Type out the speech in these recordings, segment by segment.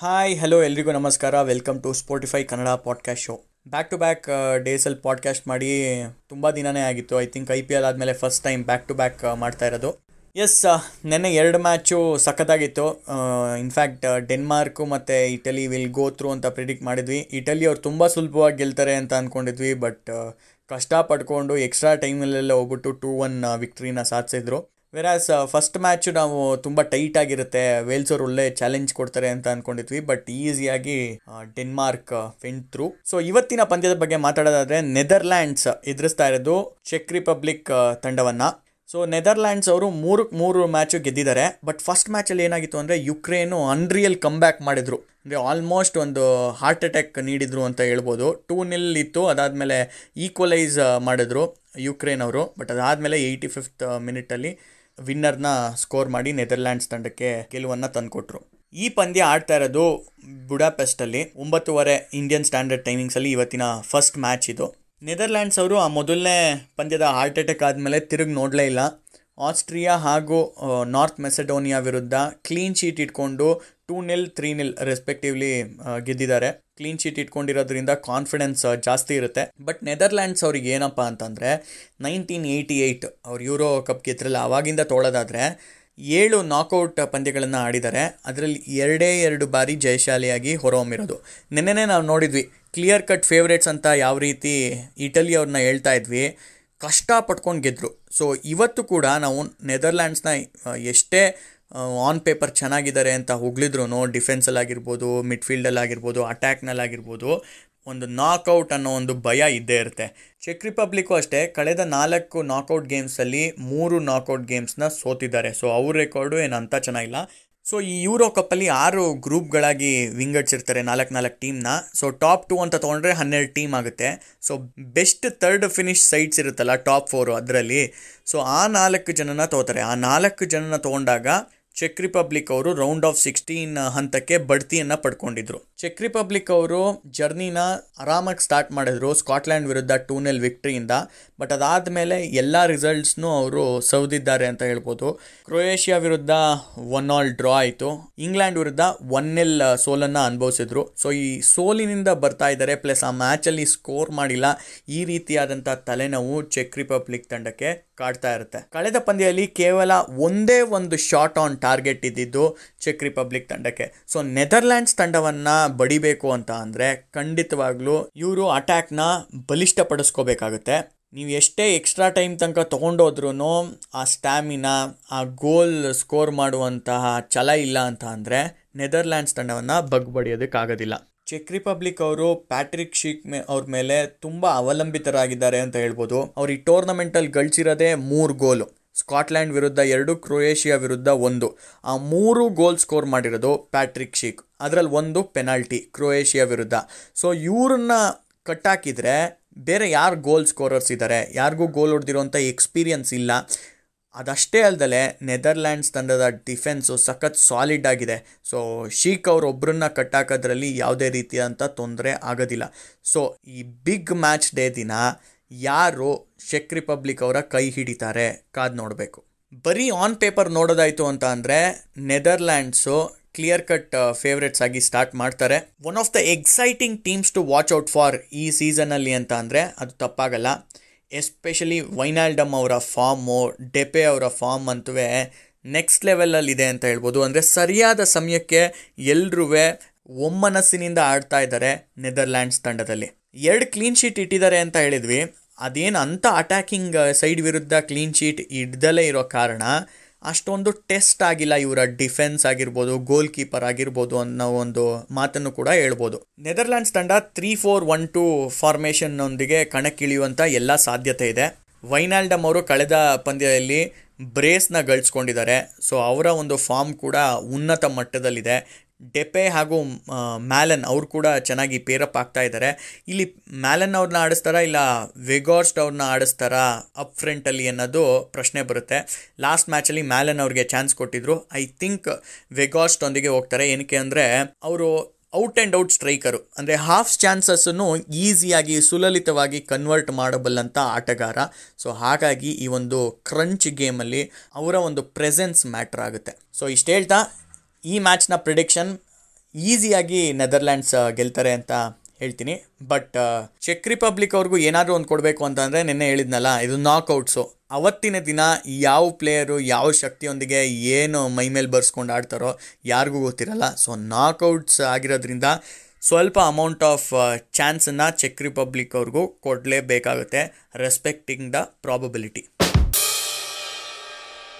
Hi hello ಎಲ್ರಿಗೂ ನಮಸ್ಕಾರ. Welcome to Spotify Kannada podcast show back to back ಡೇಸಲ್ಲಿ podcast ಮಾಡಿ ತುಂಬ ದಿನನೇ ಆಗಿತ್ತು. I think I P L ಆದಮೇಲೆ first time back to back ಮಾಡ್ತಾ ಇರೋದು. ಎಸ್ ನೆನ್ನೆ ಎರಡು ಮ್ಯಾಚು ಸಖತ್ತಾಗಿತ್ತು. ಇನ್ಫ್ಯಾಕ್ಟ್ ಡೆನ್ಮಾರ್ಕು ಮತ್ತು ಇಟಲಿ ವಿಲ್ ಗೋ ಥ್ರೂ ಅಂತ ಪ್ರಿಡಿಕ್ಟ್ ಮಾಡಿದ್ವಿ. ಇಟಲಿ ಅವ್ರು ತುಂಬ ಸುಲಭವಾಗಿ ಗೆಲ್ತಾರೆ ಅಂತ ಅಂದ್ಕೊಂಡಿದ್ವಿ ಬಟ್ ಕಷ್ಟ ಪಡ್ಕೊಂಡು ಎಕ್ಸ್ಟ್ರಾ ಟೈಮಲ್ಲೆಲ್ಲ ಹೋಗ್ಬಿಟ್ಟು ಟೂ ಒನ್ ವಿಕ್ಟ್ರಿನ ಸಾಧಿಸಿದ್ರು. ವೆರಾಸ್ ಫಸ್ಟ್ ಮ್ಯಾಚು ನಾವು ತುಂಬ ಟೈಟ್ ಆಗಿರುತ್ತೆ. ವೇಲ್ಸ್ ಅವ್ರು ಒಳ್ಳೆ ಚಾಲೆಂಜ್ ಕೊಡ್ತಾರೆ ಅಂತ ಅಂದ್ಕೊಂಡಿದ್ವಿ ಬಟ್ ಈಸಿಯಾಗಿ ಡೆನ್ಮಾರ್ಕ್ ಫೆಂಟ್ ಥ್ರೂ ಸೊ ಇವತ್ತಿನ ಪಂದ್ಯದ ಬಗ್ಗೆ ಮಾತಾಡೋದಾದ್ರೆ ನೆದರ್ಲ್ಯಾಂಡ್ಸ್ ಎದುರಿಸ್ತಾ ಇರೋದು ಚೆಕ್ ರಿಪಬ್ಲಿಕ್ ತಂಡವನ್ನು. ಸೊ ನೆದರ್ಲ್ಯಾಂಡ್ಸ್ ಅವರು ಮೂರು ಮೂರು ಮ್ಯಾಚು ಗೆದ್ದಿದ್ದಾರೆ ಬಟ್ ಫಸ್ಟ್ ಮ್ಯಾಚಲ್ಲಿ ಏನಾಗಿತ್ತು ಅಂದರೆ ಯುಕ್ರೇನು ಅನ್ರಿಯಲ್ ಕಮ್ ಬ್ಯಾಕ್ ಮಾಡಿದ್ರು. ಅಂದರೆ ಆಲ್ಮೋಸ್ಟ್ ಒಂದು ಹಾರ್ಟ್ ಅಟ್ಯಾಕ್ ನೀಡಿದ್ರು ಅಂತ ಹೇಳ್ಬೋದು. ಟೂ ನಿಲ್ ಇತ್ತು, ಅದಾದಮೇಲೆ ಈಕ್ವಲೈಸ್ ಮಾಡಿದ್ರು ಯುಕ್ರೇನ್ ಅವರು ಬಟ್ ಅದಾದಮೇಲೆ ಏಯ್ಟಿ ಫಿಫ್ತ್ ಮಿನಿಟಲ್ಲಿ ವಿನ್ನರ್ನ ಸ್ಕೋರ್ ಮಾಡಿ ನೆದರ್ಲ್ಯಾಂಡ್ಸ್ ತಂಡಕ್ಕೆ ಗೆಲುವನ್ನು ತಂದುಕೊಟ್ರು. ಈ ಪಂದ್ಯ ಆಡ್ತಾ ಇರೋದು ಬುಡಾಪೆಸ್ಟಲ್ಲಿ ಒಂಬತ್ತುವರೆ ಇಂಡಿಯನ್ ಸ್ಟ್ಯಾಂಡರ್ಡ್ ಟೈಮಿಂಗ್ಸಲ್ಲಿ ಇವತ್ತಿನ ಫಸ್ಟ್ ಮ್ಯಾಚ್ ಇದು. ನೆದರ್ಲ್ಯಾಂಡ್ಸ್ ಅವರು ಆ ಮೊದಲನೇ ಪಂದ್ಯದ ಹಾರ್ಟ್ ಅಟ್ಯಾಕ್ ಆದಮೇಲೆ ತಿರುಗಿ ನೋಡಲೇ ಇಲ್ಲ. ಆಸ್ಟ್ರಿಯಾ ಹಾಗೂ ನಾರ್ತ್ ಮೆಸಡೋನಿಯಾ ವಿರುದ್ಧ ಕ್ಲೀನ್ ಶೀಟ್ ಇಟ್ಕೊಂಡು two nil three nil respectively ಗೆದ್ದಿದ್ದಾರೆ. ಕ್ಲೀನ್ ಶೀಟ್ ಇಟ್ಕೊಂಡಿರೋದ್ರಿಂದ ಕಾನ್ಫಿಡೆನ್ಸ್ ಜಾಸ್ತಿ ಇರುತ್ತೆ. ಬಟ್ ನೆದರ್ಲ್ಯಾಂಡ್ಸ್ ಅವ್ರಿಗೆ ಏನಪ್ಪ ಅಂತಂದರೆ ನೈನ್ಟೀನ್ ಏಯ್ಟಿ ಏಯ್ಟ್ ಅವ್ರು ಯೂರೋ ಕಪ್ ಗೆದ್ರಲ್ಲ ಆವಾಗಿಂದ ತೋಳೋದಾದರೆ, ಏಳು ನಾಕೌಟ್ ಪಂದ್ಯಗಳನ್ನು ಆಡಿದ್ದಾರೆ. ಅದರಲ್ಲಿ ಎರಡೇ ಎರಡು ಬಾರಿ ಜಯಶಾಲಿಯಾಗಿ ಹೊರಹೊಮ್ಮಿರೋದು. ನಿನ್ನೆನೇ ನಾವು ನೋಡಿದ್ವಿ ಕ್ಲಿಯರ್ ಕಟ್ ಫೇವ್ರೇಟ್ಸ್ ಅಂತ ಯಾವ ರೀತಿ ಇಟಲಿ ಅವ್ರನ್ನ ಹೇಳ್ತಾ ಇದ್ವಿ. ಕಷ್ಟ ಪಟ್ಕೊಂಡು ಗೆದ್ದರು ಸೊ ಇವತ್ತು ಕೂಡ ನಾವು ನೆದರ್ಲ್ಯಾಂಡ್ಸ್ನ ಎಷ್ಟೇ ಆನ್ ಪೇಪರ್ ಚೆನ್ನಾಗಿದ್ದಾರೆ ಅಂತ ಹೊಗಳಿದ್ರು ಡಿಫೆನ್ಸಲ್ಲಾಗಿರ್ಬೋದು ಮಿಡ್ಫೀಲ್ಡಲ್ಲಾಗಿರ್ಬೋದು ಅಟ್ಯಾಕ್ನಲ್ಲಾಗಿರ್ಬೋದು ಒಂದು ನಾಕೌಟ್ ಅನ್ನೋ ಒಂದು ಭಯ ಇದ್ದೇ ಇರುತ್ತೆ. ಚೆಕ್ ರಿಪಬ್ಲಿಕ್ಕು ಅಷ್ಟೇ, ಕಳೆದ ನಾಲ್ಕು ನಾಕೌಟ್ ಗೇಮ್ಸಲ್ಲಿ ಮೂರು ನಾಕೌಟ್ ಗೇಮ್ಸ್ನ ಸೋತಿದ್ದಾರೆ. ಸೊ ಅವ್ರ ರೆಕಾರ್ಡು ಏನು ಅಂತ ಚೆನ್ನಾಗಿಲ್ಲ. ಸೊ ಈ ಯೂರೋ ಕಪ್ಪಲ್ಲಿ ಆರು ಗ್ರೂಪ್ಗಳಾಗಿ ವಿಂಗಡಿಸಿರ್ತಾರೆ ನಾಲ್ಕು ನಾಲ್ಕು ಟೀಮ್ನ ಸೊ ಟಾಪ್ ಟು ಅಂತ ತೊಗೊಂಡ್ರೆ ಹನ್ನೆರಡು ಟೀಮ್ ಆಗುತ್ತೆ. So best third finish sides ಇರುತ್ತಲ್ಲ ಟಾಪ್ ಫೋರು ಅದರಲ್ಲಿ. ಸೊ ಆ ನಾಲ್ಕು ಜನನ ತೊಗೋತಾರೆ. ಆ ನಾಲ್ಕು ಜನನ ತೊಗೊಂಡಾಗ ಚೆಕ್ ರಿಪಬ್ಲಿಕ್ ಅವರು ರೌಂಡ್ ಆಫ್ ಸಿಕ್ಸ್ಟೀನ್ ಹಂತಕ್ಕೆ ಬಡ್ತಿಯನ್ನು ಪಡ್ಕೊಂಡಿದ್ರು. ಚೆಕ್ ರಿಪಬ್ಲಿಕ್ ಅವರು ಜರ್ನಿನ ಆರಾಮಾಗಿ ಸ್ಟಾರ್ಟ್ ಮಾಡಿದ್ರು ಸ್ಕಾಟ್ಲ್ಯಾಂಡ್ ವಿರುದ್ಧ ಟೂ ನೆಲ್ ವಿಕ್ಟ್ರಿಯಿಂದ ಬಟ್ ಅದಾದ ಮೇಲೆ ಎಲ್ಲ ರಿಸಲ್ಟ್ಸ್ನೂ ಅವರು ಸೌದಿದ್ದಾರೆ ಅಂತ ಹೇಳ್ಬೋದು. ಕ್ರೊಯೇಷಿಯಾ ವಿರುದ್ಧ ಒನ್ ಆಲ್ ಡ್ರಾ ಆಯಿತು. ಇಂಗ್ಲೆಂಡ್ ವಿರುದ್ಧ ಒನ್ ಸೋಲನ್ನು ಅನುಭವಿಸಿದ್ರು. ಸೊ ಈ ಸೋಲಿನಿಂದ ಬರ್ತಾ ಇದ್ದಾರೆ ಪ್ಲಸ್ ಆ ಮ್ಯಾಚಲ್ಲಿ ಸ್ಕೋರ್ ಮಾಡಿಲ್ಲ. ಈ ರೀತಿಯಾದಂಥ ತಲೆನೋವು ಚೆಕ್ ರಿಪಬ್ಲಿಕ್ ತಂಡಕ್ಕೆ ಕಾಡ್ತಾ ಇರುತ್ತೆ. ಕಳೆದ ಪಂದ್ಯದಲ್ಲಿ ಕೇವಲ ಒಂದೇ ಒಂದು ಶಾಟ್ ಆನ್ ಟಾರ್ಗೆಟ್ ಇದ್ದಿದ್ದು ಚೆಕ್ ರಿಪಬ್ಲಿಕ್ ತಂಡಕ್ಕೆ. ಸೊ, ನೆದರ್ಲ್ಯಾಂಡ್ಸ್ ತಂಡವನ್ನು ಬಡಿಬೇಕು ಅಂತ ಅಂದರೆ ಖಂಡಿತವಾಗ್ಲೂ ಇವರು ಅಟ್ಯಾಕ್ನ ಬಲಿಷ್ಠಪಡಿಸ್ಕೋಬೇಕಾಗುತ್ತೆ. ನೀವು ಎಷ್ಟೇ ಎಕ್ಸ್ಟ್ರಾ ಟೈಮ್ ತನಕ ತೊಗೊಂಡೋದ್ರೂ ಆ ಸ್ಟ್ಯಾಮಿನಾ, ಆ ಗೋಲ್ ಸ್ಕೋರ್ ಮಾಡುವಂತಹ ಛಲ ಇಲ್ಲ ಅಂತ ಅಂದರೆ ನೆದರ್ಲ್ಯಾಂಡ್ಸ್ ತಂಡವನ್ನು ಬಗ್ ಬಡಿಯೋದಕ್ಕಾಗೋದಿಲ್ಲ. ಚೆಕ್ ರಿಪಬ್ಲಿಕ್ ಅವರು ಪ್ಯಾಟ್ರಿಕ್ ಶೀಕ್ ಮೇ ಅವ್ರ ಮೇಲೆ ತುಂಬ ಅವಲಂಬಿತರಾಗಿದ್ದಾರೆ ಅಂತ ಹೇಳ್ಬೋದು. ಅವ್ರು ಈ ಟೂರ್ನಮೆಂಟಲ್ಲಿ ಗಳಿಸಿರೋದೇ ಮೂರು ಗೋಲು. ಸ್ಕಾಟ್ಲ್ಯಾಂಡ್ ವಿರುದ್ಧ ಎರಡು, ಕ್ರೊಯೇಷಿಯಾ ವಿರುದ್ಧ ಒಂದು. ಆ ಮೂರು ಗೋಲ್ ಸ್ಕೋರ್ ಮಾಡಿರೋದು ಪ್ಯಾಟ್ರಿಕ್ ಶೀಕ್. ಅದರಲ್ಲಿ ಒಂದು ಪೆನಾಲ್ಟಿ, ಕ್ರೊಯೇಷಿಯಾ ವಿರುದ್ಧ. ಸೊ ಇವ್ರನ್ನ ಕಟ್ಟಾಕಿದ್ರೆ ಬೇರೆ ಯಾರು ಗೋಲ್ ಸ್ಕೋರರ್ಸ್ ಇದ್ದಾರೆ ಯಾರಿಗೂ ಗೋಲ್ ಹೊಡೆದಿರೋಂಥ ಎಕ್ಸ್ಪೀರಿಯನ್ಸ್ ಇಲ್ಲ. ಅದಷ್ಟೇ ಅಲ್ಲದೆ ನೆದರ್ಲ್ಯಾಂಡ್ಸ್ ತಂಡದ ಡಿಫೆನ್ಸು ಸಖತ್ ಸಾಲಿಡ್ ಆಗಿದೆ. ಸೊ ಶೀಕ್ ಅವ್ರ ಒಬ್ಬರನ್ನ ಕಟ್ಟಾಕೋದ್ರಲ್ಲಿ ಯಾವುದೇ ರೀತಿಯಾದಂಥ ತೊಂದರೆ ಆಗೋದಿಲ್ಲ. ಸೊ ಈ ಬಿಗ್ ಮ್ಯಾಚ್ ಡೇ ದಿನ ಯಾರು ಚೆಕ್ ರಿಪಬ್ಲಿಕ್ ಅವರ ಕೈ ಹಿಡಿತಾರೆ. ಕಾದು ನೋಡಬೇಕು. ಬರೀ ಆನ್ ಪೇಪರ್ ನೋಡೋದಾಯಿತು ಅಂತ ಅಂದರೆ ನೆದರ್ಲ್ಯಾಂಡ್ಸು ಕ್ಲಿಯರ್ ಕಟ್ ಫೇವ್ರೆಟ್ಸ್ ಆಗಿ ಸ್ಟಾರ್ಟ್ ಮಾಡ್ತಾರೆ. One of the exciting teams to watch out for ಈ ಸೀಸನಲ್ಲಿ ಅಂತ ಅಂದರೆ, ಅದು ತಪ್ಪಾಗಲ್ಲ. ಎಸ್ಪೆಷಲಿ ವೈನಾಲ್ಡಮ್ ಅವರ ಫಾರ್ಮು ಡೆಪೆ ಅವರ ಫಾರ್ಮ್ ಅಂತೂ ನೆಕ್ಸ್ಟ್ ಲೆವೆಲಲ್ಲಿದೆ ಅಂತ ಹೇಳ್ಬೋದು. ಅಂದರೆ ಸರಿಯಾದ ಸಮಯಕ್ಕೆ ಎಲ್ರೂ ಒಮ್ಮನಸ್ಸಿನಿಂದ ಆಡ್ತಾ ಇದ್ದಾರೆ ನೆದರ್ಲ್ಯಾಂಡ್ಸ್ ತಂಡದಲ್ಲಿ. ಎರಡು ಕ್ಲೀನ್ ಶೀಟ್ ಇಟ್ಟಿದ್ದಾರೆ ಅಂತ ಹೇಳಿದ್ವಿ. ಅದೇನು ಅಂಥ ಅಟ್ಯಾಕಿಂಗ್ ಸೈಡ್ ವಿರುದ್ಧ ಕ್ಲೀನ್ ಶೀಟ್ ಇಡ್ದಲೇ ಇರೋ ಕಾರಣ ಅಷ್ಟೊಂದು ಟೆಸ್ಟ್ ಆಗಿಲ್ಲ. ಇವರ ಡಿಫೆನ್ಸ್ ಆಗಿರ್ಬೋದು ಗೋಲ್ ಕೀಪರ್ ಆಗಿರ್ಬೋದು ಅನ್ನೋ ಒಂದು ಮಾತನ್ನು ಕೂಡ ಹೇಳ್ಬೋದು. ನೆದರ್ಲ್ಯಾಂಡ್ಸ್ ತಂಡ ತ್ರೀ ಫೋರ್ ಒನ್ ಟು ಫಾರ್ಮೇಷನ್ನೊಂದಿಗೆ ಕಣಕ್ಕಿಳಿಯುವಂಥ ಎಲ್ಲ ಸಾಧ್ಯತೆ ಇದೆ. ವೈನಾಲ್ಡಮ್ ಅವರು ಕಳೆದ ಪಂದ್ಯದಲ್ಲಿ ಬ್ರೇಸ್ನ ಗಳಿಸ್ಕೊಂಡಿದ್ದಾರೆ. ಸೊ ಅವರ ಒಂದು ಫಾರ್ಮ್ ಕೂಡ ಉನ್ನತ ಮಟ್ಟದಲ್ಲಿದೆ. ಡೆಪೆ ಹಾಗೂ ಮ್ಯಾಲನ್ ಅವ್ರು ಕೂಡ ಚೆನ್ನಾಗಿ ಪೇರಪ್ ಆಗ್ತಾ ಇದ್ದಾರೆ ಇಲ್ಲಿ ಮ್ಯಾಲನ್ ಅವ್ರನ್ನ ಆಡಿಸ್ತಾರಾ, ಇಲ್ಲ ವೆಗಾರ್ಸ್ಟ್ ಅವ್ರನ್ನ ಆಡಿಸ್ತಾರಾ ಅಪ್ ಫ್ರಂಟಲ್ಲಿ ಅನ್ನೋದು ಪ್ರಶ್ನೆ ಬರುತ್ತೆ. ಲಾಸ್ಟ್ ಮ್ಯಾಚಲ್ಲಿ ಮ್ಯಾಲನ್ ಅವ್ರಿಗೆ ಚಾನ್ಸ್ ಕೊಟ್ಟಿದ್ರು. ಐ ಥಿಂಕ್ ವೆಗಾರ್ಸ್ಟ್ ಒಂದಿಗೆ ಹೋಗ್ತಾರೆ. ಏನಕ್ಕೆ ಅಂದರೆ, ಅವರು ಔಟ್ ಆ್ಯಂಡ್ ಔಟ್ ಸ್ಟ್ರೈಕರು ಅಂದರೆ ಹಾಫ್ ಚಾನ್ಸಸ್ಸನ್ನು ಈಸಿಯಾಗಿ ಸುಲಲಿತವಾಗಿ ಕನ್ವರ್ಟ್ ಮಾಡಬಲ್ಲಂಥ ಆಟಗಾರ. ಸೊ ಹಾಗಾಗಿ ಈ ಒಂದು ಕ್ರಂಚ್ ಗೇಮಲ್ಲಿ ಅವರ ಒಂದು ಪ್ರೆಸೆನ್ಸ್ ಮ್ಯಾಟ್ರ್ ಆಗುತ್ತೆ. ಸೊ ಇಷ್ಟು ಹೇಳ್ತಾ ಈ ಮ್ಯಾಚ್ನ ಪ್ರಿಡಿಕ್ಷನ್ ಈಸಿಯಾಗಿ ನೆದರ್ಲ್ಯಾಂಡ್ಸ್ ಗೆಲ್ತಾರೆ ಅಂತ ಹೇಳ್ತೀನಿ. ಬಟ್ ಚೆಕ್ ರಿಪಬ್ಲಿಕ್ ಅವ್ರಿಗೂ ಏನಾದರೂ ಒಂದು ಕೊಡಬೇಕು ಅಂತಂದರೆ ನಿನ್ನೆ ಹೇಳಿದ್ನಲ್ಲ, ಇದು ನಾಕ್ಔಟ್ಸು ಅವತ್ತಿನ ದಿನ ಯಾವ ಪ್ಲೇಯರು ಯಾವ ಶಕ್ತಿಯೊಂದಿಗೆ ಏನು ಮೈ ಮೇಲೆ ಬರ್ಸ್ಕೊಂಡು ಆಡ್ತಾರೋ ಯಾರಿಗೂ ಗೊತ್ತಿರಲ್ಲ. ಸೊ ನಾಕ್ಔಟ್ಸ್ ಆಗಿರೋದ್ರಿಂದ ಸ್ವಲ್ಪ ಅಮೌಂಟ್ ಆಫ್ ಚಾನ್ಸನ್ನು ಚೆಕ್ ರಿಪಬ್ಲಿಕ್ ಅವ್ರಿಗೂ ಕೊಡಲೇಬೇಕಾಗುತ್ತೆ. Respecting the probability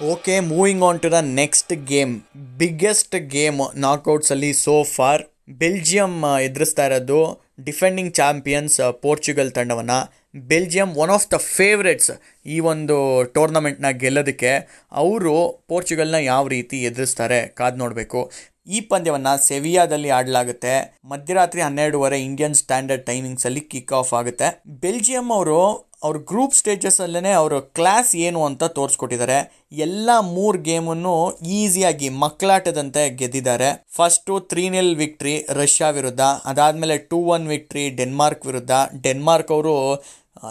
okay moving on to the next game biggest game ನಾಕ್ಔಟ್ಸಲ್ಲಿ so far Belgium ಎದುರಿಸ್ತಾ ಇರೋದು ಡಿಫೆಂಡಿಂಗ್ ಚಾಂಪಿಯನ್ಸ್ ಪೋರ್ಚುಗಲ್ ತಂಡವನ್ನು. Belgium one of the favourites ಈ ಒಂದು ಟೂರ್ನಮೆಂಟ್ನ ಗೆಲ್ಲೋದಕ್ಕೆ. ಅವರು ಪೋರ್ಚುಗಲ್ನ ಯಾವ ರೀತಿ ಎದುರಿಸ್ತಾರೆ ಕಾದು ನೋಡಬೇಕು. ಈ ಪಂದ್ಯವನ್ನು ಸೆವಿಯಾದಲ್ಲಿ ಆಡಲಾಗುತ್ತೆ. ಮಧ್ಯರಾತ್ರಿ ಹನ್ನೆರಡುವರೆ ಇಂಡಿಯನ್ ಸ್ಟ್ಯಾಂಡರ್ಡ್ ಟೈಮಿಂಗ್ಸಲ್ಲಿ ಕಿಕ್ ಆಫ್ ಆಗುತ್ತೆ. ಬೆಲ್ಜಿಯಂ ಅವರು ಅವ್ರ ಗ್ರೂಪ್ ಸ್ಟೇಜಸಲ್ಲೇ ಅವರ ಕ್ಲಾಸ್ ಏನು ಅಂತ ತೋರಿಸ್ಕೊಟ್ಟಿದ್ದಾರೆ. ಎಲ್ಲ ಮೂರು ಗೇಮನ್ನು ಈಸಿಯಾಗಿ ಮಕ್ಕಳಾಟದಂತೆ ಗೆದ್ದಿದ್ದಾರೆ. First three nil victory Russia ವಿರುದ್ಧ, ಅದಾದಮೇಲೆ ಟೂ ಒನ್ ವಿಕ್ಟ್ರಿ ಡೆನ್ಮಾರ್ಕ್ ವಿರುದ್ಧ. ಡೆನ್ಮಾರ್ಕ್ ಅವರು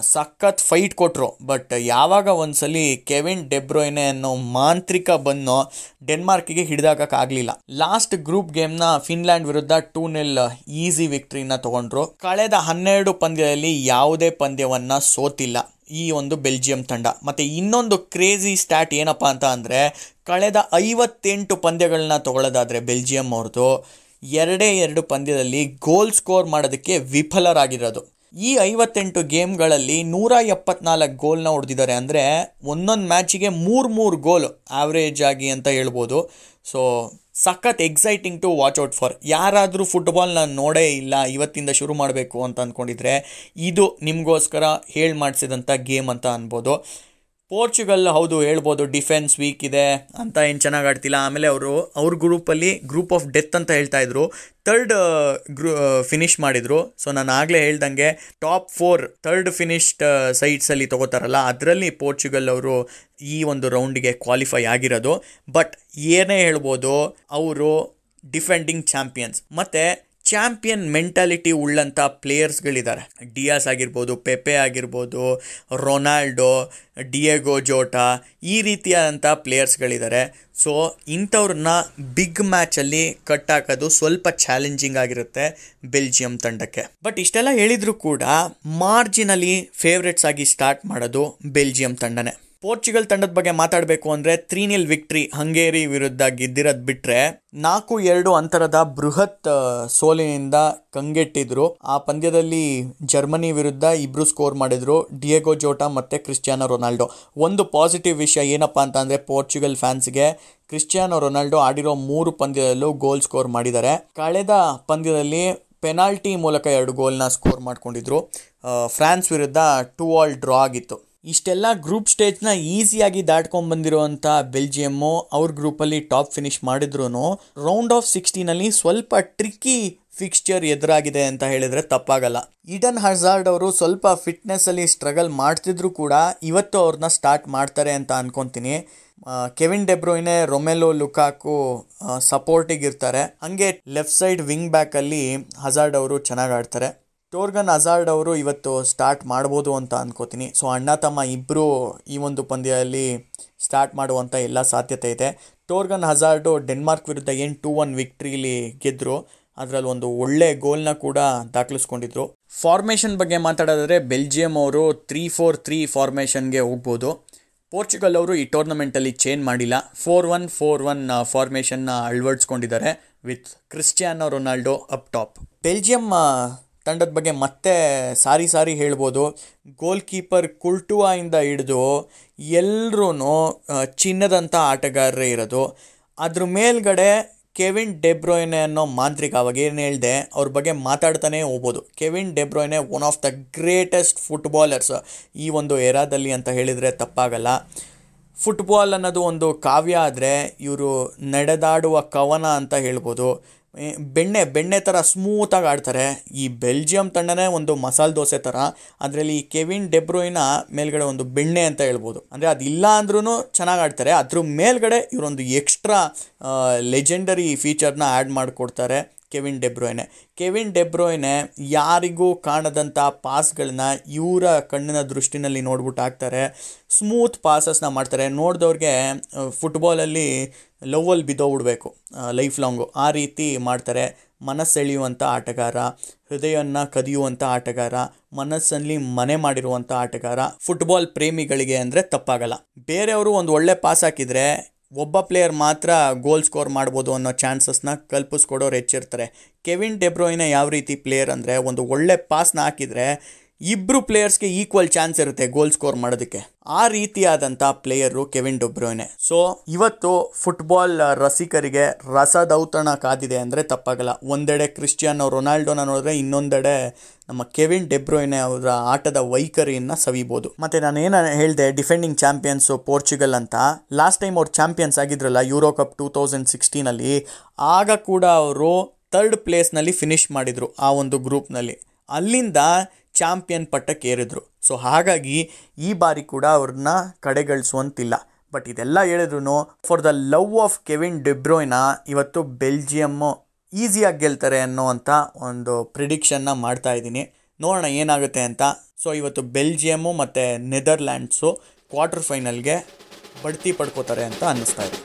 ಸಖತ್ ಫೈಟ್ ಕೊಟ್ಟರು ಬಟ್ ಯಾವಾಗ ಒಂದ್ಸಲಿ ಕೆವಿನ್ ಡೆಬ್ರೋಯ್ನೆ ಅನ್ನೋ ಮಾಂತ್ರಿಕ ಬಂದು ಡೆನ್ಮಾರ್ಕಿಗೆ ಹಿಡಿದಾಕಾಗಲಿಲ್ಲ ಲಾಸ್ಟ್ ಗ್ರೂಪ್ ಗೇಮ್ನ ಫಿನ್ಲ್ಯಾಂಡ್ ವಿರುದ್ಧ ಟೂ ನಿಲ್ ಈಸಿ ವಿಕ್ಟ್ರಿನ ತಗೊಂಡ್ರು. ಕಳೆದ ಹನ್ನೆರಡು ಪಂದ್ಯದಲ್ಲಿ ಯಾವುದೇ ಪಂದ್ಯವನ್ನು ಸೋತಿಲ್ಲ ಈ ಒಂದು ಬೆಲ್ಜಿಯಂ ತಂಡ. ಮತ್ತು ಇನ್ನೊಂದು ಕ್ರೇಜಿ ಸ್ಟ್ಯಾಟ್ ಏನಪ್ಪ ಅಂತ ಅಂದರೆ, ಕಳೆದ ಐವತ್ತೆಂಟು ಪಂದ್ಯಗಳನ್ನ ತಗೊಳ್ಳೋದಾದರೆ ಬೆಲ್ಜಿಯಂ ಅವ್ರದ್ದು ಎರಡೇ ಎರಡು ಪಂದ್ಯದಲ್ಲಿ ಗೋಲ್ ಸ್ಕೋರ್ ಮಾಡೋದಕ್ಕೆ ವಿಫಲರಾಗಿರೋದು. ಈ ಐವತ್ತೆಂಟು ಗೇಮ್ಗಳಲ್ಲಿ ನೂರ ಎಪ್ಪತ್ನಾಲ್ಕು ಗೋಲ್ನ ಹೊಡೆದಿದ್ದಾರೆ. ಅಂದರೆ ಒಂದೊಂದು ಮ್ಯಾಚಿಗೆ ಮೂರು ಮೂರು ಗೋಲ್ ಆವ್ರೇಜ್ ಆಗಿ ಅಂತ ಹೇಳ್ಬೋದು. ಸೊ ಸಖತ್ exciting to watch out for ಯಾರಾದರೂ ಫುಟ್ಬಾಲ್ನ ನೋಡೇ ಇಲ್ಲ, ಇವತ್ತಿಂದ ಶುರು ಮಾಡಬೇಕು ಅಂತ ಅಂದ್ಕೊಂಡಿದ್ರೆ ಇದು ನಿಮಗೋಸ್ಕರ ಹೇಳಿ ಮಾಡಿಸಿದಂಥ ಗೇಮ್ ಅಂತ ಅನ್ಬೋದು. ಪೋರ್ಚುಗಲ್ ಹೌದು, ಹೇಳ್ಬೋದು, ಡಿಫೆನ್ಸ್ ವೀಕ್ ಇದೆ ಅಂತ ಏನು ಚೆನ್ನಾಗಿ ಆಡ್ತಿಲ್ಲ. ಆಮೇಲೆ ಅವರು, ಅವ್ರ ಗ್ರೂಪಲ್ಲಿ ಗ್ರೂಪ್ ಆಫ್ ಡೆತ್ ಅಂತ ಹೇಳ್ತಾ ಇದ್ರು. ತರ್ಡ್ ಗ್ರೂ ಫಿನಿಷ್ ಮಾಡಿದರು. ಸೊ ನಾನು ಆಗಲೇ ಹೇಳ್ದಂಗೆ ಟಾಪ್ ಫೋರ್ ಥರ್ಡ್ ಫಿನಿಶ್ಡ್ ಸೈಟ್ಸಲ್ಲಿ ತಗೋತಾರಲ್ಲ, ಅದರಲ್ಲಿ ಪೋರ್ಚುಗಲ್ ಅವರು ಈ ಒಂದು ರೌಂಡಿಗೆ ಕ್ವಾಲಿಫೈ ಆಗಿರೋದು. ಬಟ್ ಏನೇ ಹೇಳ್ಬೋದು, ಅವರು ಡಿಫೆಂಡಿಂಗ್ ಚಾಂಪಿಯನ್ಸ್ ಮತ್ತು ಚಾಂಪಿಯನ್ ಮೆಂಟಾಲಿಟಿ ಉಳ್ಳಂಥ ಪ್ಲೇಯರ್ಸ್ಗಳಿದ್ದಾರೆ. ಡಿಯಾಸ್ ಆಗಿರ್ಬೋದು, ಪೆಪೆ ಆಗಿರ್ಬೋದು, ರೊನಾಲ್ಡೋ, ಡಿಯೆಗೋ ಜೋಟಾ ಈ ರೀತಿಯಾದಂಥ ಪ್ಲೇಯರ್ಸ್ಗಳಿದ್ದಾರೆ. ಸೊ, ಇಂಥವ್ರನ್ನ ಬಿಗ್ ಮ್ಯಾಚಲ್ಲಿ ಕಟ್ ಹಾಕೋದು ಸ್ವಲ್ಪ ಚಾಲೆಂಜಿಂಗ್ ಆಗಿರುತ್ತೆ ಬೆಲ್ಜಿಯಂ ತಂಡಕ್ಕೆ. ಬಟ್ ಇಷ್ಟೆಲ್ಲ ಹೇಳಿದರೂ ಕೂಡ ಮಾರ್ಜಿನಲ್ಲಿ ಫೇವ್ರೆಟ್ಸ್ ಆಗಿ ಸ್ಟಾರ್ಟ್ ಮಾಡೋದು ಬೆಲ್ಜಿಯಂ ತಂಡನೇ. ಪೋರ್ಚುಗಲ್ ತಂಡದ ಬಗ್ಗೆ ಮಾತಾಡಬೇಕು ಅಂದರೆ ತ್ರೀನಿಲ್ ವಿಕ್ಟ್ರಿ ಹಂಗೇರಿ ವಿರುದ್ಧ ಗೆದ್ದಿರೋದು ಬಿಟ್ಟರೆ ನಾಲ್ಕು ಎರಡು ಅಂತರದ ಬೃಹತ್ ಸೋಲಿನಿಂದ ಕಂಗೆಟ್ಟಿದ್ರು. ಆ ಪಂದ್ಯದಲ್ಲಿ ಜರ್ಮನಿ ವಿರುದ್ಧ ಇಬ್ರು ಸ್ಕೋರ್ ಮಾಡಿದ್ರು. ಡಿಯೆಗೋ ಜೋಟಾ ಮತ್ತು ಕ್ರಿಸ್ಟಿಯಾನೋ ರೊನಾಲ್ಡೋ. ಒಂದು ಪಾಸಿಟಿವ್ ವಿಷಯ ಏನಪ್ಪ ಅಂತ ಅಂದರೆ ಪೋರ್ಚುಗಲ್ ಫ್ಯಾನ್ಸ್ಗೆ ಕ್ರಿಸ್ಟಿಯಾನೋ ರೊನಾಲ್ಡೊ ಆಡಿರೋ ಮೂರು ಪಂದ್ಯದಲ್ಲೂ ಗೋಲ್ ಸ್ಕೋರ್ ಮಾಡಿದ್ದಾರೆ. ಕಳೆದ ಪಂದ್ಯದಲ್ಲಿ ಪೆನಾಲ್ಟಿ ಮೂಲಕ ಎರಡು ಗೋಲ್ನ ಸ್ಕೋರ್ ಮಾಡಿಕೊಂಡಿದ್ರು. ಫ್ರಾನ್ಸ್ ವಿರುದ್ಧ ಟೂ ಆಲ್ ಡ್ರಾ ಆಗಿತ್ತು. ಇಷ್ಟೆಲ್ಲ ಗ್ರೂಪ್ ಸ್ಟೇಜ್ನ ಈಸಿಯಾಗಿ ದಾಟ್ಕೊಂಡು ಬಂದಿರುವಂಥ ಬೆಲ್ಜಿಯಮ್ಮು ಅವ್ರ ಗ್ರೂಪಲ್ಲಿ ಟಾಪ್ ಫಿನಿಶ್ ಮಾಡಿದ್ರು ರೌಂಡ್ ಆಫ್ ಸಿಕ್ಸ್ಟೀನಲ್ಲಿ ಸ್ವಲ್ಪ ಟ್ರಿಕ್ಕಿ ಫಿಕ್ಸ್ಚರ್ ಎದುರಾಗಿದೆ ಅಂತ ಹೇಳಿದ್ರೆ ತಪ್ಪಾಗಲ್ಲ. ಈಡನ್ ಹಜಾರ್ಡ್ ಅವರು ಸ್ವಲ್ಪ ಫಿಟ್ನೆಸ್ಸಲ್ಲಿ ಸ್ಟ್ರಗಲ್ ಮಾಡ್ತಿದ್ರು ಕೂಡ ಇವತ್ತು ಅವ್ರನ್ನ ಸ್ಟಾರ್ಟ್ ಮಾಡ್ತಾರೆ ಅಂತ ಅನ್ಕೊತೀನಿ. ಕೆವಿನ್ ಡೆಬ್ರೋಯ್ನೆ ರೊಮೆಲೋ ಲುಕಾಕು ಸಪೋರ್ಟಿಗೆ ಇರ್ತಾರೆ. ಹಾಗೆ ಲೆಫ್ಟ್ ಸೈಡ್ ವಿಂಗ್ ಬ್ಯಾಕಲ್ಲಿ ಹಜಾರ್ಡ್ ಅವರು ಚೆನ್ನಾಗಿ ಆಡ್ತಾರೆ. ಟೋರ್ಗನ್ ಅಜಾರ್ಡ್ ಅವರು ಇವತ್ತು ಸ್ಟಾರ್ಟ್ ಮಾಡ್ಬೋದು ಅಂತ ಅಂದ್ಕೋತೀನಿ ಸೊ, ಅಣ್ಣ, ತಮ್ಮ ಇಬ್ಬರು ಈ ಒಂದು ಪಂದ್ಯದಲ್ಲಿ ಸ್ಟಾರ್ಟ್ ಮಾಡುವಂಥ ಎಲ್ಲ ಸಾಧ್ಯತೆ ಇದೆ. ಟೋರ್ಗನ್ ಹಜಾರ್ಡು ಡೆನ್ಮಾರ್ಕ್ ವಿರುದ್ಧ ಏನು ಟೂ ಒನ್ ವಿಕ್ಟ್ರಿಲಿ ಗೆದ್ದರು ಅದರಲ್ಲಿ ಒಂದು ಒಳ್ಳೆ ಗೋಲ್ನ ಕೂಡ ದಾಖಲಿಸ್ಕೊಂಡಿದ್ರು. ಫಾರ್ಮೇಷನ್ ಬಗ್ಗೆ ಮಾತಾಡೋದಾದರೆ ಬೆಲ್ಜಿಯಂ ಅವರು ತ್ರೀ ಫೋರ್ ತ್ರೀ ಫಾರ್ಮೇಷನ್ಗೆ ಹೋಗ್ಬೋದು. ಪೋರ್ಚುಗಲ್ ಅವರು ಈ ಟೂರ್ನಮೆಂಟಲ್ಲಿ ಚೇಂಜ್ ಮಾಡಿಲ್ಲ. ಫೋರ್ ಒನ್ ಫೋರ್ ಒನ್ ಫಾರ್ಮೇಷನ್ನ ಅಳವಡಿಸ್ಕೊಂಡಿದ್ದಾರೆ with Cristiano Ronaldo up top. Belgium ತಂಡದ ಬಗ್ಗೆ ಮತ್ತೆ ಸಾರಿ ಸಾರಿ ಹೇಳ್ಬೋದು. ಗೋಲ್ ಕೀಪರ್ ಕುಲ್ಟುವಾಯಿಂದ ಹಿಡಿದು ಎಲ್ಲರೂ ಚಿನ್ನದಂಥ ಆಟಗಾರರೇ ಇರೋದು. ಅದ್ರ ಮೇಲ್ಗಡೆ ಕೆವಿನ್ ಡೆಬ್ರೋಯ್ನೆ ಅನ್ನೋ ಮಾಂತ್ರಿಕ ಅವಾಗ ಏನು ಹೇಳಿದೆ, ಅವ್ರ ಬಗ್ಗೆ ಮಾತಾಡ್ತಾನೆ ಹೋಗ್ಬೋದು. Kevin De Bruyne one of the greatest footballers ಈ ಒಂದು ಎರಾದಲ್ಲಿ ಅಂತ ಹೇಳಿದರೆ ತಪ್ಪಾಗಲ್ಲ. ಫುಟ್ಬಾಲ್ ಅನ್ನೋದು ಒಂದು ಕಾವ್ಯ ಆದರೆ ಇವರು ನಡೆದಾಡುವ ಕವನ ಅಂತ ಹೇಳ್ಬೋದು. ಬೆಣ್ಣೆ ಬೆಣ್ಣೆ ಥರ ಸ್ಮೂತಾಗಿ ಆಡ್ತಾರೆ. ಈ ಬೆಲ್ಜಿಯಂ ತಂಡನೇ ಒಂದು ಮಸಾಲೆ ದೋಸೆ ಥರ ಅದರಲ್ಲಿ ಕೆವಿನ್ ಡೆಬ್ರೋಯಿನ ಮೇಲ್ಗಡೆ ಒಂದು ಬೆಣ್ಣೆ ಅಂತ ಹೇಳ್ಬೋದು. ಅಂದರೆ ಇಲ್ಲ ಅಂದ್ರೂ ಚೆನ್ನಾಗಿ ಆಡ್ತಾರೆ. ಅದ್ರ ಮೇಲ್ಗಡೆ ಇವರೊಂದು ಎಕ್ಸ್ಟ್ರಾ ಲೆಜೆಂಡರಿ ಫೀಚರ್ನ ಆ್ಯಡ್ ಮಾಡಿಕೊಡ್ತಾರೆ. Kevin De Bruyne Kevin De Bruyne ಯಾರಿಗೂ ಕಾಣದಂಥ ಪಾಸ್ಗಳನ್ನ ಇವರ ಕಣ್ಣಿನ ದೃಷ್ಟಿನಲ್ಲಿ ನೋಡ್ಬಿಟ್ಟು ಹಾಕ್ತಾರೆ. ಸ್ಮೂತ್ ಪಾಸಸ್ನ ಮಾಡ್ತಾರೆ. ನೋಡಿದವ್ರಿಗೆ ಫುಟ್ಬಾಲಲ್ಲಿ ಲವ್ವಲ್ಲಿ ಬಿದ್ದೋಗ್ಬಿಡ್ಬೇಕು ಲೈಫ್ ಲಾಂಗು ಆ ರೀತಿ ಮಾಡ್ತಾರೆ. ಮನಸ್ಸೆಳೆಯುವಂಥ ಆಟಗಾರ ಹೃದಯವನ್ನು ಕದಿಯುವಂಥ ಆಟಗಾರ, ಮನಸ್ಸಲ್ಲಿ ಮನೆ ಮಾಡಿರುವಂಥ ಆಟಗಾರ ಫುಟ್ಬಾಲ್ ಪ್ರೇಮಿಗಳಿಗೆ ಅಂದರೆ ತಪ್ಪಾಗಲ್ಲ. ಬೇರೆಯವರು ಒಂದು ಒಳ್ಳೆ ಪಾಸ್ ಹಾಕಿದರೆ ಒಬ್ಬ ಪ್ಲೇಯರ್ ಮಾತ್ರ ಗೋಲ್ ಸ್ಕೋರ್ ಮಾಡ್ಬೋದು ಅನ್ನೋ ಚಾನ್ಸಸ್ನ ಕಲ್ಪಿಸ್ಕೊಡೋರು ಹೆಚ್ಚಿರ್ತಾರೆ. ಕೆವಿನ್ ಡೆಬ್ರೋಯಿನ ಯಾವ ರೀತಿ ಪ್ಲೇಯರ್ ಅಂದರೆ ಒಂದು ಒಳ್ಳೆ ಪಾಸ್ನ ಹಾಕಿದರೆ ಇಬ್ಬರು ಪ್ಲೇಯರ್ಸ್ಗೆ ಈಕ್ವಲ್ ಚಾನ್ಸ್ ಇರುತ್ತೆ ಗೋಲ್ ಸ್ಕೋರ್ ಮಾಡೋದಕ್ಕೆ. ಆ ರೀತಿಯಾದಂಥ player Kevin De Bruyne so, ಇವತ್ತು ಫುಟ್ಬಾಲ್ ರಸಿಕರಿಗೆ ರಸದೌತಣ ಕಾದಿದೆ ಅಂದರೆ ತಪ್ಪಾಗಲ್ಲ. ಒಂದೆಡೆ ಕ್ರಿಸ್ಟಿಯಾನೋ ರೊನಾಲ್ಡೋನ ನೋಡಿದ್ರೆ ಇನ್ನೊಂದೆಡೆ ನಮ್ಮ ಕೆವಿನ್ ಡೆಬ್ರೋಯ್ನೆ ಅವರ ಆಟದ ವೈಖರಿಯನ್ನು ಸವಿಬೋದು. ಮತ್ತು ನಾನು ಏನು ಹೇಳಿದೆ, ಡಿಫೆಂಡಿಂಗ್ ಚಾಂಪಿಯನ್ಸು ಪೋರ್ಚುಗಲ್ ಅಂತ. ಲಾಸ್ಟ್ ಟೈಮ್ ಅವ್ರು ಚಾಂಪಿಯನ್ಸ್ ಆಗಿದ್ರಲ್ಲ, ಯೂರೋ ಕಪ್ ಟೂ ತೌಸಂಡ್ ಸಿಕ್ಸ್ಟೀನಲ್ಲಿ, ಆಗ ಕೂಡ ಅವರು ಥರ್ಡ್ ಪ್ಲೇಸ್ನಲ್ಲಿ ಫಿನಿಶ್ ಮಾಡಿದರು ಆ ಒಂದು ಗ್ರೂಪ್ನಲ್ಲಿ. ಅಲ್ಲಿಂದ ಚಾಂಪಿಯನ್ ಪಟ್ಟಕ್ಕೆ ಏರಿದ್ರು ಸೊ ಹಾಗಾಗಿ ಈ ಬಾರಿ ಕೂಡ ಅವ್ರನ್ನ ಕಡೆಗಳಿಸುವಂತಿಲ್ಲ. ಬಟ್ ಇದೆಲ್ಲ ಹೇಳಿದ್ರು for the love of Kevin De Bruyne ಇವತ್ತು ಬೆಲ್ಜಿಯಮ್ಮು ಈಸಿಯಾಗಿ ಗೆಲ್ತಾರೆ ಅನ್ನೋವಂಥ ಒಂದು ಪ್ರಿಡಿಕ್ಷನ್ನ ಮಾಡ್ತಾ ಇದ್ದೀನಿ. ನೋಡೋಣ ಏನಾಗುತ್ತೆ ಅಂತ. ಸೊ ಇವತ್ತು ಬೆಲ್ಜಿಯಮ್ಮು ಮತ್ತು ನೆದರ್ಲ್ಯಾಂಡ್ಸು ಕ್ವಾರ್ಟರ್ ಫೈನಲ್ಗೆ ಬಡ್ತಿ ಪಡ್ಕೋತಾರೆ ಅಂತ ಅನ್ನಿಸ್ತಾ ಇದೆ.